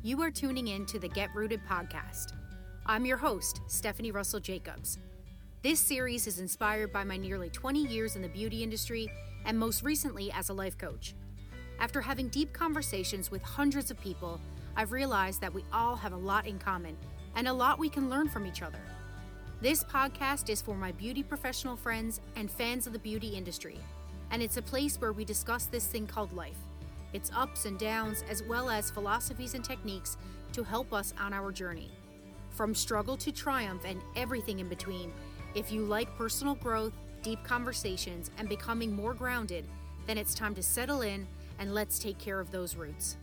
You are tuning in to the Get Rooted podcast. I'm your host, Stephanie Russell Jacobs. This series is inspired by my nearly 20 years in the beauty industry and most recently as a life coach. After having deep conversations with hundreds of people, I've realized that we all have a lot in common and a lot we can learn from each other. This podcast is for my beauty professional friends and fans of the beauty industry, and it's a place where we discuss this thing called life its ups and downs, as well as philosophies and techniques to help us on our journey. From struggle to triumph and everything in between, if you like personal growth, deep conversations, and becoming more grounded, then it's time to settle in and let's take care of those roots.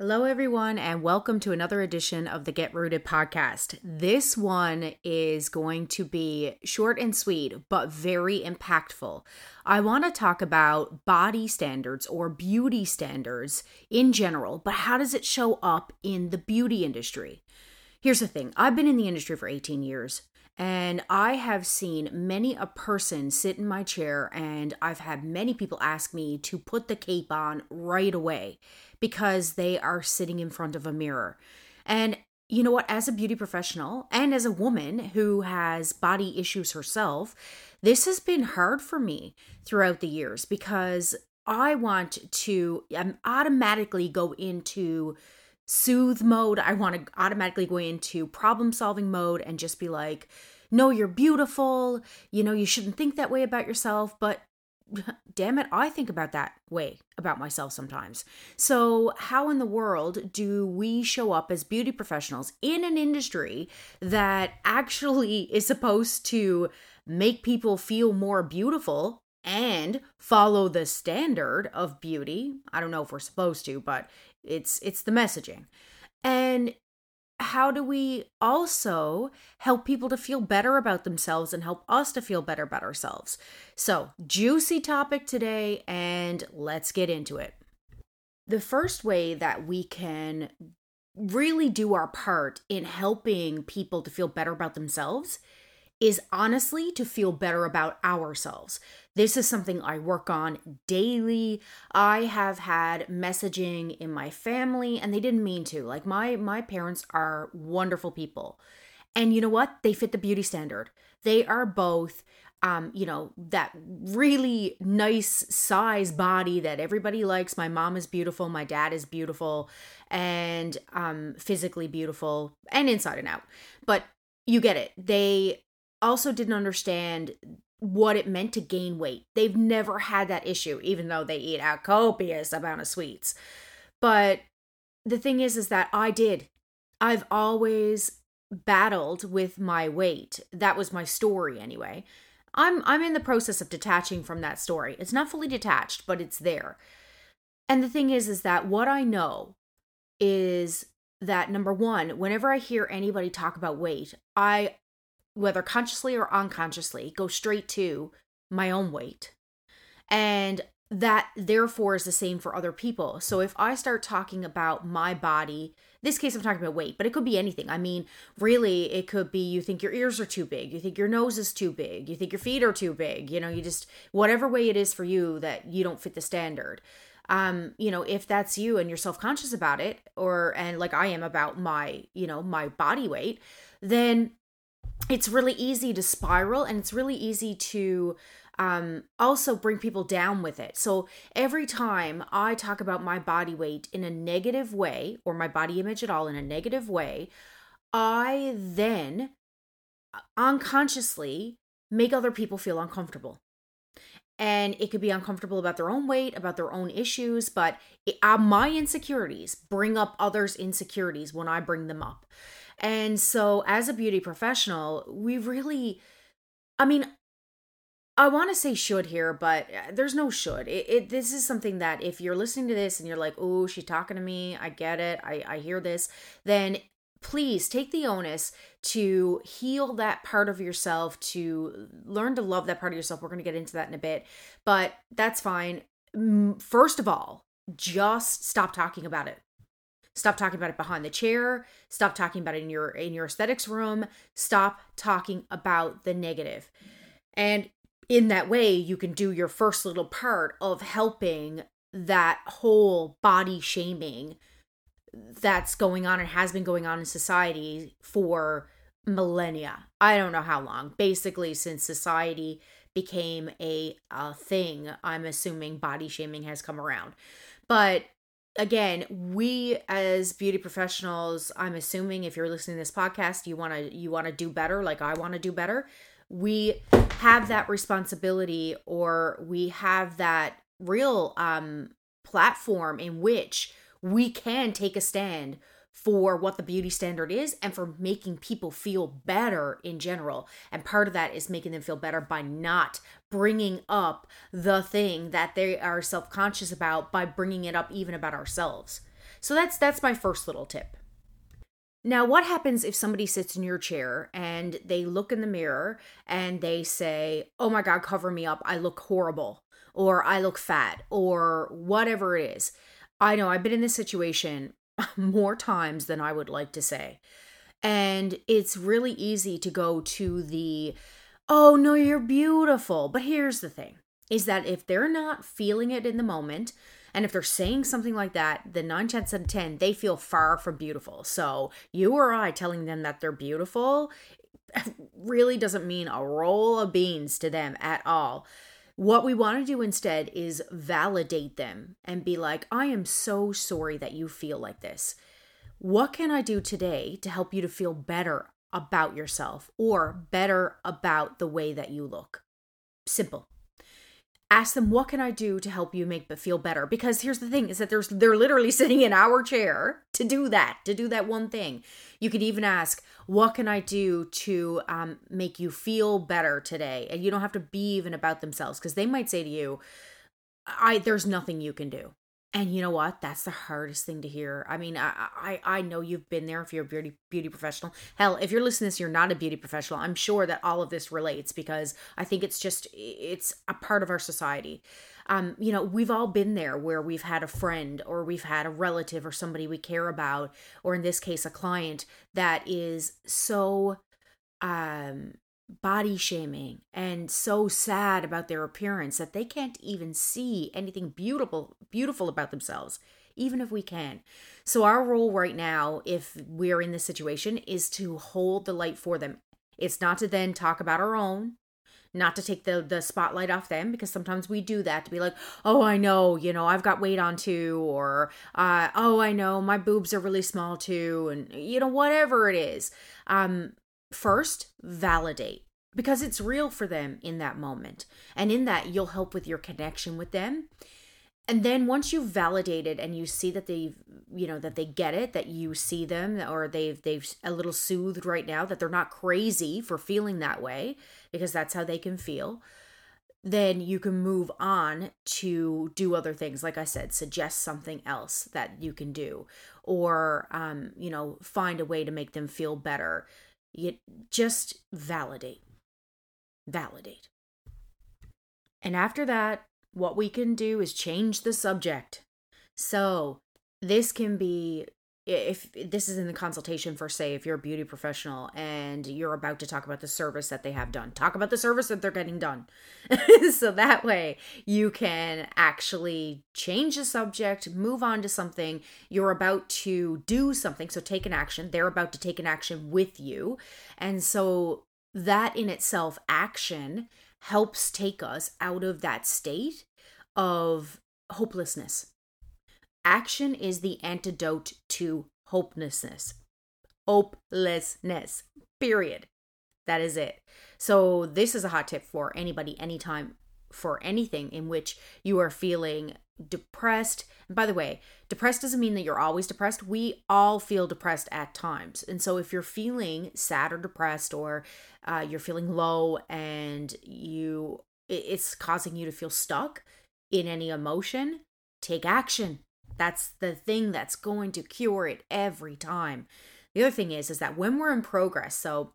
Hello, everyone, and welcome to another edition of the Get Rooted podcast. This one is going to be short and sweet, but very impactful. I want to talk about body standards or beauty standards in general, but how does it show up in the beauty industry? Here's the thing I've been in the industry for 18 years. And I have seen many a person sit in my chair, and I've had many people ask me to put the cape on right away because they are sitting in front of a mirror. And you know what? As a beauty professional and as a woman who has body issues herself, this has been hard for me throughout the years because I want to um, automatically go into soothe mode. I want to automatically go into problem solving mode and just be like, no, you're beautiful. You know, you shouldn't think that way about yourself. But damn it, I think about that way about myself sometimes. So, how in the world do we show up as beauty professionals in an industry that actually is supposed to make people feel more beautiful and follow the standard of beauty? I don't know if we're supposed to, but it's it's the messaging. And how do we also help people to feel better about themselves and help us to feel better about ourselves? So, juicy topic today, and let's get into it. The first way that we can really do our part in helping people to feel better about themselves is honestly to feel better about ourselves. This is something I work on daily. I have had messaging in my family and they didn't mean to. Like my my parents are wonderful people. And you know what? They fit the beauty standard. They are both um, you know, that really nice size body that everybody likes. My mom is beautiful, my dad is beautiful, and um physically beautiful and inside and out. But you get it. They also didn't understand what it meant to gain weight. They've never had that issue, even though they eat a copious amount of sweets. But the thing is, is that I did. I've always battled with my weight. That was my story anyway. I'm I'm in the process of detaching from that story. It's not fully detached, but it's there. And the thing is is that what I know is that number 1, whenever I hear anybody talk about weight, I whether consciously or unconsciously, go straight to my own weight. And that therefore is the same for other people. So if I start talking about my body, this case I'm talking about weight, but it could be anything. I mean, really it could be you think your ears are too big, you think your nose is too big, you think your feet are too big, you know, you just whatever way it is for you that you don't fit the standard. Um, you know, if that's you and you're self-conscious about it or and like I am about my, you know, my body weight, then it's really easy to spiral and it's really easy to um, also bring people down with it. So every time I talk about my body weight in a negative way or my body image at all in a negative way, I then uh, unconsciously make other people feel uncomfortable. And it could be uncomfortable about their own weight, about their own issues, but it, uh, my insecurities bring up others' insecurities when I bring them up. And so, as a beauty professional, we really, I mean, I want to say should here, but uh, there's no should. It, it, this is something that if you're listening to this and you're like, "Oh, she's talking to me. I get it. I I hear this." Then please take the onus to heal that part of yourself, to learn to love that part of yourself. We're going to get into that in a bit, but that's fine. First of all, just stop talking about it. Stop talking about it behind the chair. Stop talking about it in your in your aesthetics room. Stop talking about the negative. And in that way, you can do your first little part of helping that whole body shaming that's going on and has been going on in society for millennia. I don't know how long. Basically, since society became a, a thing, I'm assuming body shaming has come around. But again, we as beauty professionals, I'm assuming if you're listening to this podcast, you want to you want to do better like I want to do better. We have that responsibility or we have that real um platform in which we can take a stand for what the beauty standard is and for making people feel better in general. And part of that is making them feel better by not bringing up the thing that they are self-conscious about by bringing it up even about ourselves. So that's that's my first little tip. Now, what happens if somebody sits in your chair and they look in the mirror and they say, "Oh my god, cover me up. I look horrible." Or I look fat or whatever it is. I know I've been in this situation more times than I would like to say. And it's really easy to go to the, oh no, you're beautiful. But here's the thing is that if they're not feeling it in the moment, and if they're saying something like that, the nine tenths out of 10, they feel far from beautiful. So you or I telling them that they're beautiful really doesn't mean a roll of beans to them at all. What we want to do instead is validate them and be like, I am so sorry that you feel like this. What can I do today to help you to feel better about yourself or better about the way that you look? Simple. Ask them what can i do to help you make but feel better? Because here's the thing is that there's they're literally sitting in our chair to do that to do that one thing. You could even ask what can i do to um, make you feel better today? And you don't have to be even about themselves because they might say to you i there's nothing you can do and you know what? That's the hardest thing to hear. I mean, I I, I know you've been there if you're a beauty beauty professional. Hell, if you're listening to this, you're not a beauty professional. I'm sure that all of this relates because I think it's just it's a part of our society. Um, you know, we've all been there where we've had a friend or we've had a relative or somebody we care about, or in this case, a client that is so um body shaming and so sad about their appearance that they can't even see anything beautiful beautiful about themselves even if we can. So our role right now if we're in this situation is to hold the light for them. It's not to then talk about our own not to take the the spotlight off them because sometimes we do that to be like oh i know you know i've got weight on too or uh, oh i know my boobs are really small too and you know whatever it is. Um First, validate because it's real for them in that moment. And in that, you'll help with your connection with them. And then once you've validated and you see that they you know that they get it that you see them or they've they've a little soothed right now that they're not crazy for feeling that way because that's how they can feel then you can move on to do other things like i said suggest something else that you can do or um, you know find a way to make them feel better you just validate. Validate. And after that, what we can do is change the subject. So, this can be if this is in the consultation for say if you're a beauty professional and you're about to talk about the service that they have done. Talk about the service that they're getting done. So that way you can actually change the subject move on to something. You're about to do something so take an action. They're about to take an action with you. And so that in itself action helps take us out of that state of hopelessness Action is the antidote to hopelessness. Hopelessness. Period. That is it. So, this is a hot tip for anybody, anytime, for anything in which you are feeling depressed. And by the way, depressed doesn't mean that you're always depressed. We all feel depressed at times. And so, if you're feeling sad or depressed, or uh, you're feeling low and you it's causing you to feel stuck in any emotion, take action. That's the thing that's going to cure it every time. The other thing is is that when we're in progress, so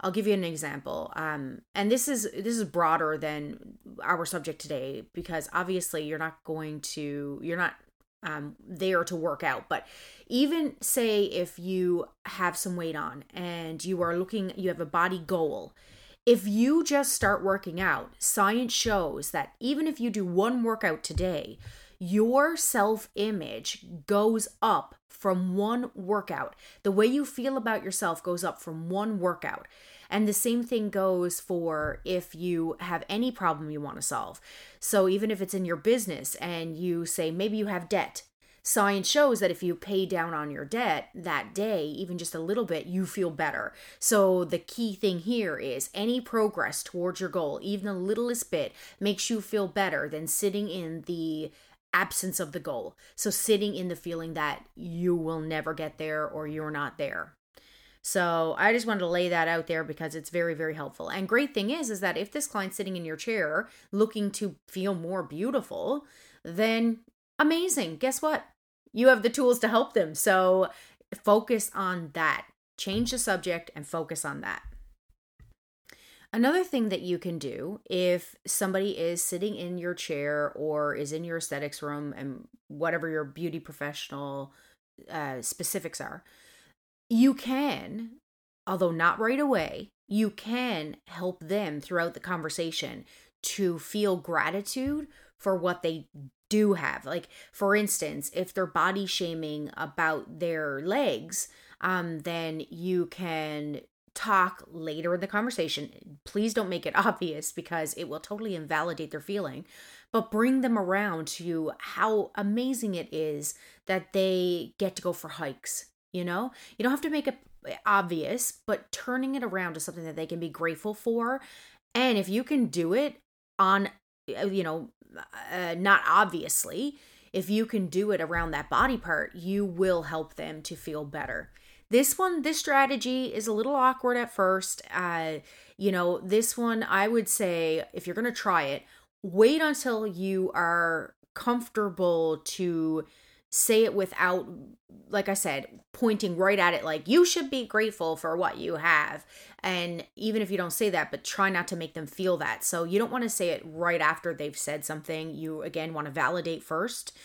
I'll give you an example. Um, and this is this is broader than our subject today because obviously you're not going to you're not um, there to work out. But even say if you have some weight on and you are looking, you have a body goal. If you just start working out, science shows that even if you do one workout today, your self image goes up from one workout. The way you feel about yourself goes up from one workout. And the same thing goes for if you have any problem you want to solve. So even if it's in your business and you say maybe you have debt, science shows that if you pay down on your debt that day, even just a little bit, you feel better. So the key thing here is any progress towards your goal, even the littlest bit, makes you feel better than sitting in the absence of the goal. So sitting in the feeling that you will never get there or you're not there. So I just wanted to lay that out there because it's very, very helpful. And great thing is, is that if this client's sitting in your chair looking to feel more beautiful, then amazing. Guess what? You have the tools to help them. So focus on that. Change the subject and focus on that. Another thing that you can do if somebody is sitting in your chair or is in your aesthetics room and whatever your beauty professional uh, specifics are, you can, although not right away, you can help them throughout the conversation to feel gratitude for what they do have. Like, for instance, if they're body shaming about their legs, um, then you can talk later in the conversation. Please don't make it obvious because it will totally invalidate their feeling, but bring them around to how amazing it is that they get to go for hikes you know? You don't have to make it obvious but turning it around to something that they can be grateful for. And if you can do it on uh, you know uh, not obviously if you can do it around that body part you will help them to feel better this one this strategy is a little awkward at first uh you know this one i would say if you're going to try it wait until you are comfortable to say it without like i said pointing right at it like you should be grateful for what you have. And even if you don't say that but try not to make them feel that. So you don't want to say it right after they've said something. You again want to validate first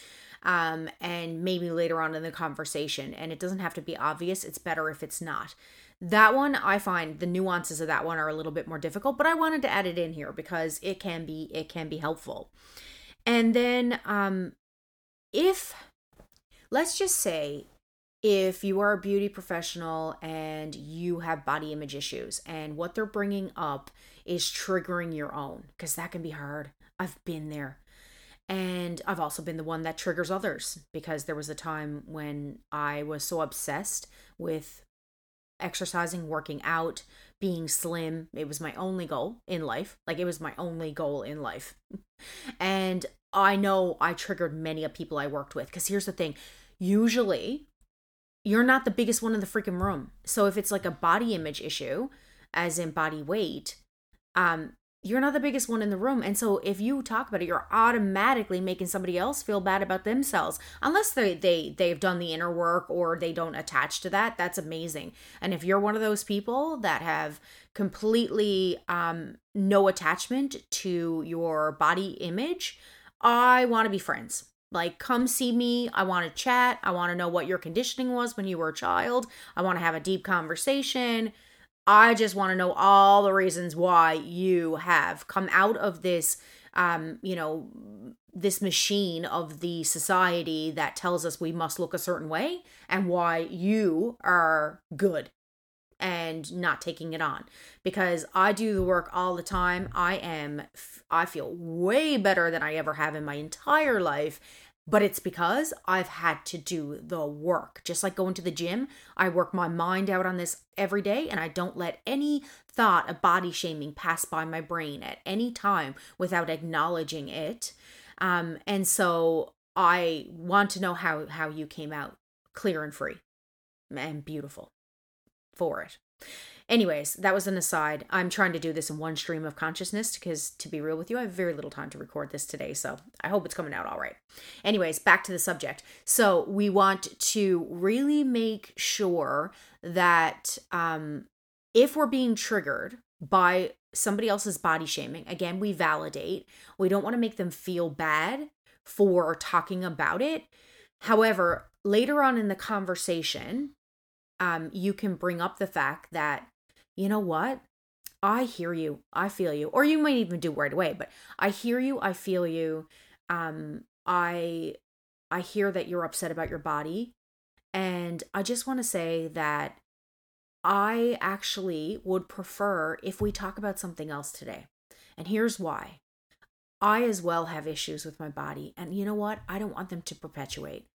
um, and maybe later on in the conversation. And it doesn't have to be obvious. It's better if it's not. That one i find the nuances of that one are a little bit more difficult but i wanted to add it in here because it can be it can be helpful. And then um if let's just say if you are a beauty professional and you have body image issues and what they're bringing up is triggering your own because that can be hard. I've been there and i've also been the one that triggers others because there was a time when i was so obsessed with exercising working out being slim. It was my only goal in life. Like it was my only goal in life. And i know i triggered many of people i worked with because here's the thing. Usually you're not the biggest one in the freaking room. So if it's like a body image issue, as in body weight, um, you're not the biggest one in the room. And so if you talk about it, you're automatically making somebody else feel bad about themselves. Unless they they they've done the inner work or they don't attach to that, that's amazing. And if you're one of those people that have completely um no attachment to your body image, I want to be friends like, come see me. I want to chat. I want to know what your conditioning was when you were a child. I want to have a deep conversation. I just want to know all the reasons why you have come out of this, um, you know, this machine of the society that tells us we must look a certain way and why you are good and not taking it on because I do the work all the time. I am, I feel way better than I ever have in my entire life. But it's because I've had to do the work. Just like going to the gym, I work my mind out on this every day and I don't let any thought of body shaming pass by my brain at any time without acknowledging it. Um, and so I want to know how, how you came out clear and free and beautiful for it. Anyways, that was an aside. I'm trying to do this in one stream of consciousness because, to be real with you, I have very little time to record this today. So I hope it's coming out all right. Anyways, back to the subject. So we want to really make sure that um, if we're being triggered by somebody else's body shaming, again, we validate. We don't want to make them feel bad for talking about it. However, later on in the conversation, um, you can bring up the fact that, you know what? I hear you. I feel you. Or you might even do right away, but I hear you. I feel you. Um, I I hear that you're upset about your body and I just want to say that I actually would prefer if we talk about something else today. And here's why. I as well have issues with my body. And you know what? I don't want them to perpetuate.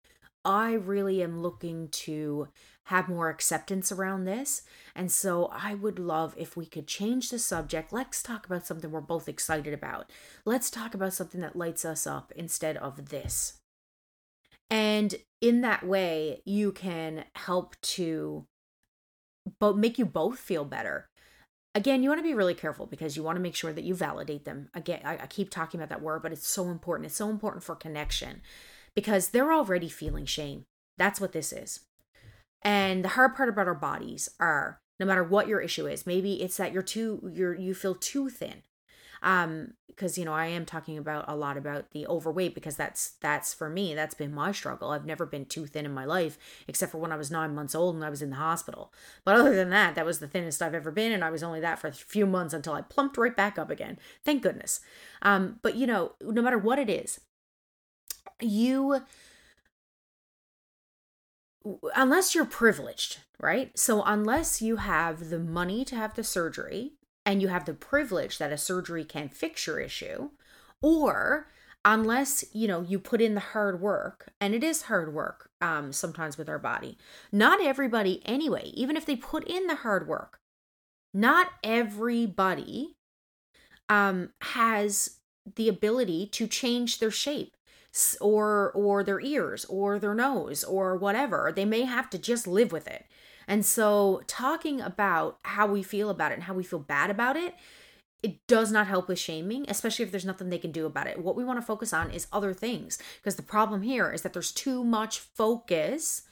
I really am looking to have more acceptance around this. And so I would love if we could change the subject. Let's talk about something we're both excited about. Let's talk about something that lights us up instead of this. And in that way, you can help to but make you both feel better. Again, you want to be really careful because you want to make sure that you validate them. Again, I, I keep talking about that word, but it's so important. It's so important for connection because they're already feeling shame. That's what this is. And the hard part about our bodies are no matter what your issue is, maybe it's that you're too you're you feel too thin. Um because you know i am talking about a lot about the overweight because that's that's for me that's been my struggle. I've never been too thin in my life except for when i was nine months old and i was in the hospital. But other than that that was the thinnest i've ever been and i was only that for a few months until i plumped right back up again. Thank goodness. Um but you know no matter what it is you unless you're privileged right? So unless you have the money to have the surgery and you have the privilege that a surgery can fix your issue or unless you know you put in the hard work and it is hard work um, sometimes with our body. Not everybody anyway even if they put in the hard work not everybody um, has the ability to change their shape or or their ears or their nose or whatever they may have to just live with it and so, talking about how we feel about it and how we feel bad about it, it does not help with shaming, especially if there's nothing they can do about it. What we want to focus on is other things because the problem here is that there's too much focus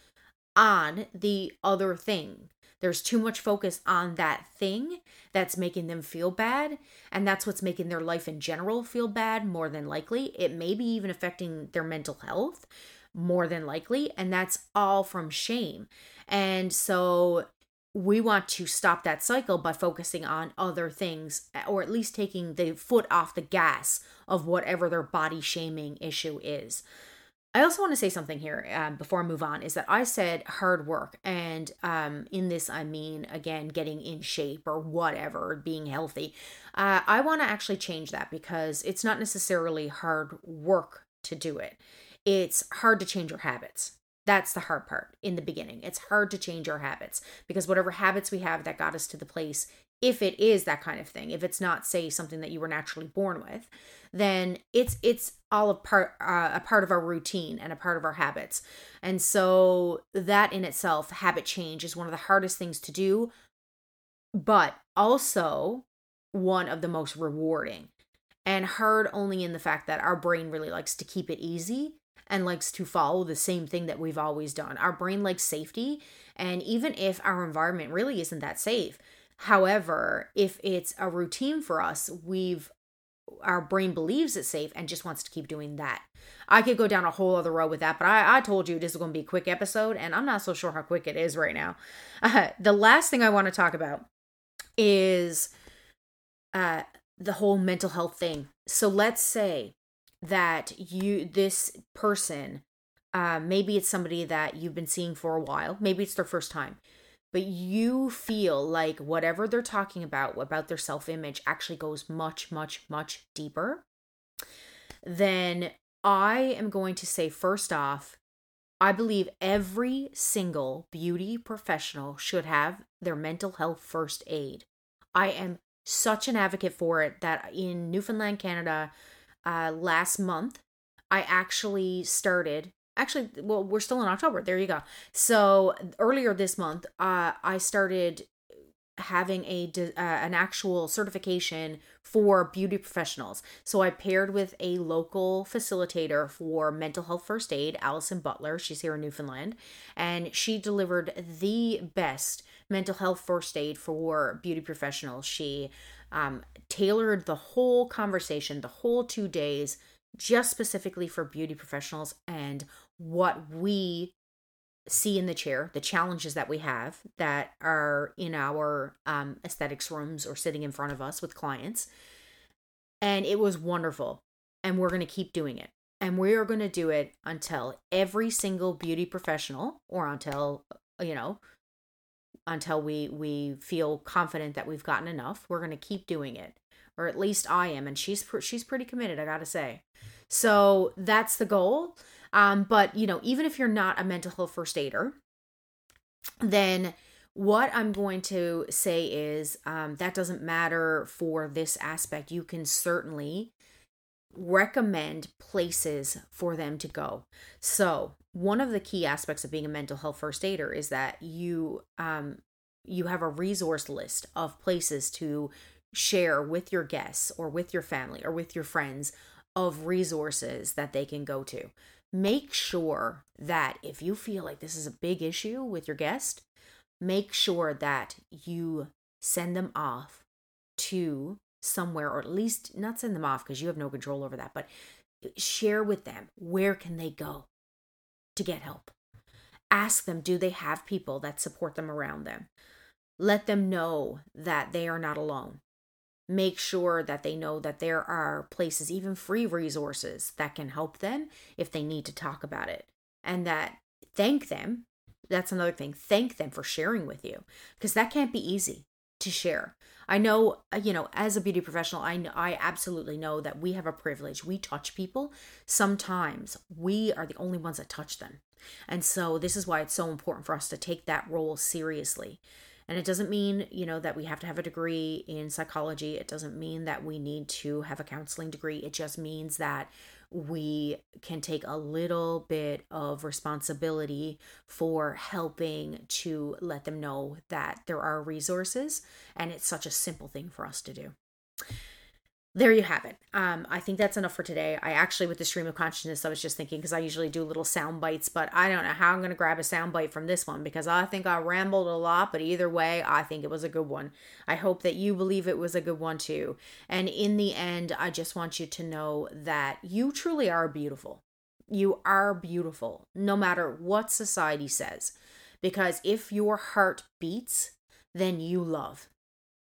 on the other thing. There's too much focus on that thing that's making them feel bad. And that's what's making their life in general feel bad, more than likely. It may be even affecting their mental health, more than likely. And that's all from shame. And so we want to stop that cycle by focusing on other things or at least taking the foot off the gas of whatever their body shaming issue is. I also want to say something here um, before I move on is that I said hard work. And um, in this, I mean, again, getting in shape or whatever, being healthy. Uh, I want to actually change that because it's not necessarily hard work to do it, it's hard to change your habits. That's the hard part in the beginning. It's hard to change our habits because whatever habits we have that got us to the place, if it is that kind of thing, if it's not say something that you were naturally born with, then it's it's all a part uh, a part of our routine and a part of our habits. And so that in itself, habit change is one of the hardest things to do, but also one of the most rewarding. And hard only in the fact that our brain really likes to keep it easy and likes to follow the same thing that we've always done. Our brain likes safety, and even if our environment really isn't that safe, however, if it's a routine for us, we've our brain believes it's safe and just wants to keep doing that. I could go down a whole other road with that, but I, I told you this is going to be a quick episode, and I'm not so sure how quick it is right now. Uh, the last thing I want to talk about is uh, the whole mental health thing. So let's say that you this person uh, maybe it's somebody that you've been seeing for a while maybe it's their first time but you feel like whatever they're talking about about their self-image actually goes much much much deeper then i am going to say first off i believe every single beauty professional should have their mental health first aid i am such an advocate for it that in newfoundland canada uh, last month, I actually started. Actually, well, we're still in October. There you go. So earlier this month, uh, I started having a uh, an actual certification for beauty professionals. So I paired with a local facilitator for mental health first aid, Allison Butler. She's here in Newfoundland, and she delivered the best mental health first aid for beauty professionals. She um, tailored the whole conversation, the whole two days, just specifically for beauty professionals and what we see in the chair, the challenges that we have that are in our um, aesthetics rooms or sitting in front of us with clients. And it was wonderful. And we're going to keep doing it. And we are going to do it until every single beauty professional or until, you know, until we we feel confident that we've gotten enough. We're going to keep doing it. Or at least I am and she's she's pretty committed, I got to say. So that's the goal. Um but, you know, even if you're not a mental health first aider, then what I'm going to say is um, that doesn't matter for this aspect. You can certainly recommend places for them to go. So, one of the key aspects of being a mental health first aider is that you um, you have a resource list of places to share with your guests or with your family or with your friends of resources that they can go to. Make sure that if you feel like this is a big issue with your guest, make sure that you send them off to somewhere or at least not send them off because you have no control over that but share with them where can they go to get help. Ask them do they have people that support them around them? Let them know that they are not alone make sure that they know that there are places even free resources that can help them if they need to talk about it and that thank them that's another thing thank them for sharing with you because that can't be easy to share. I know, uh, you know, as a beauty professional, I I absolutely know that we have a privilege. We touch people. Sometimes we are the only ones that touch them. And so this is why it's so important for us to take that role seriously. And it doesn't mean, you know, that we have to have a degree in psychology. It doesn't mean that we need to have a counseling degree. It just means that we can take a little bit of responsibility for helping to let them know that there are resources and it's such a simple thing for us to do there you have it. Um, I think that's enough for today. I actually, with the stream of consciousness, I was just thinking because I usually do little sound bites, but I don't know how I'm going to grab a sound bite from this one because I think I rambled a lot, but either way, I think it was a good one. I hope that you believe it was a good one too. And in the end, I just want you to know that you truly are beautiful. You are beautiful, no matter what society says. Because if your heart beats, then you love.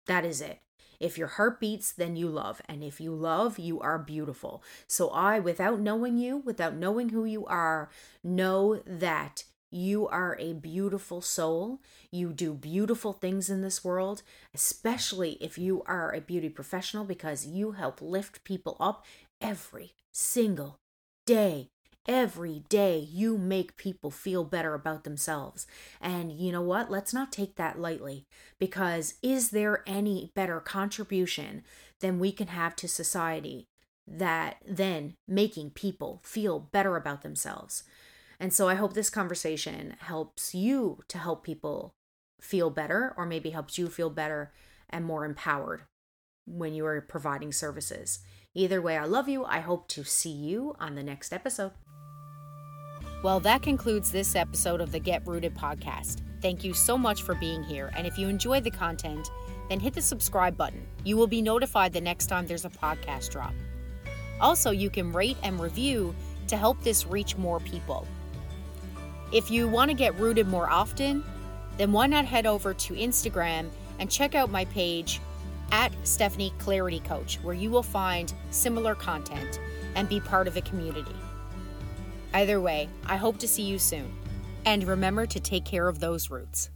That is it. If your heart beats, then you love. And if you love, you are beautiful. So I, without knowing you, without knowing who you are, know that you are a beautiful soul. You do beautiful things in this world, especially if you are a beauty professional, because you help lift people up every single day. Every day you make people feel better about themselves. And you know what? Let's not take that lightly because is there any better contribution than we can have to society that then making people feel better about themselves? And so I hope this conversation helps you to help people feel better or maybe helps you feel better and more empowered when you are providing services. Either way, I love you. I hope to see you on the next episode. Well, that concludes this episode of the Get Rooted podcast. Thank you so much for being here. And if you enjoyed the content, then hit the subscribe button. You will be notified the next time there's a podcast drop. Also, you can rate and review to help this reach more people. If you want to get rooted more often, then why not head over to Instagram and check out my page at Stephanie Clarity Coach, where you will find similar content and be part of a community. Either way, I hope to see you soon. And remember to take care of those roots.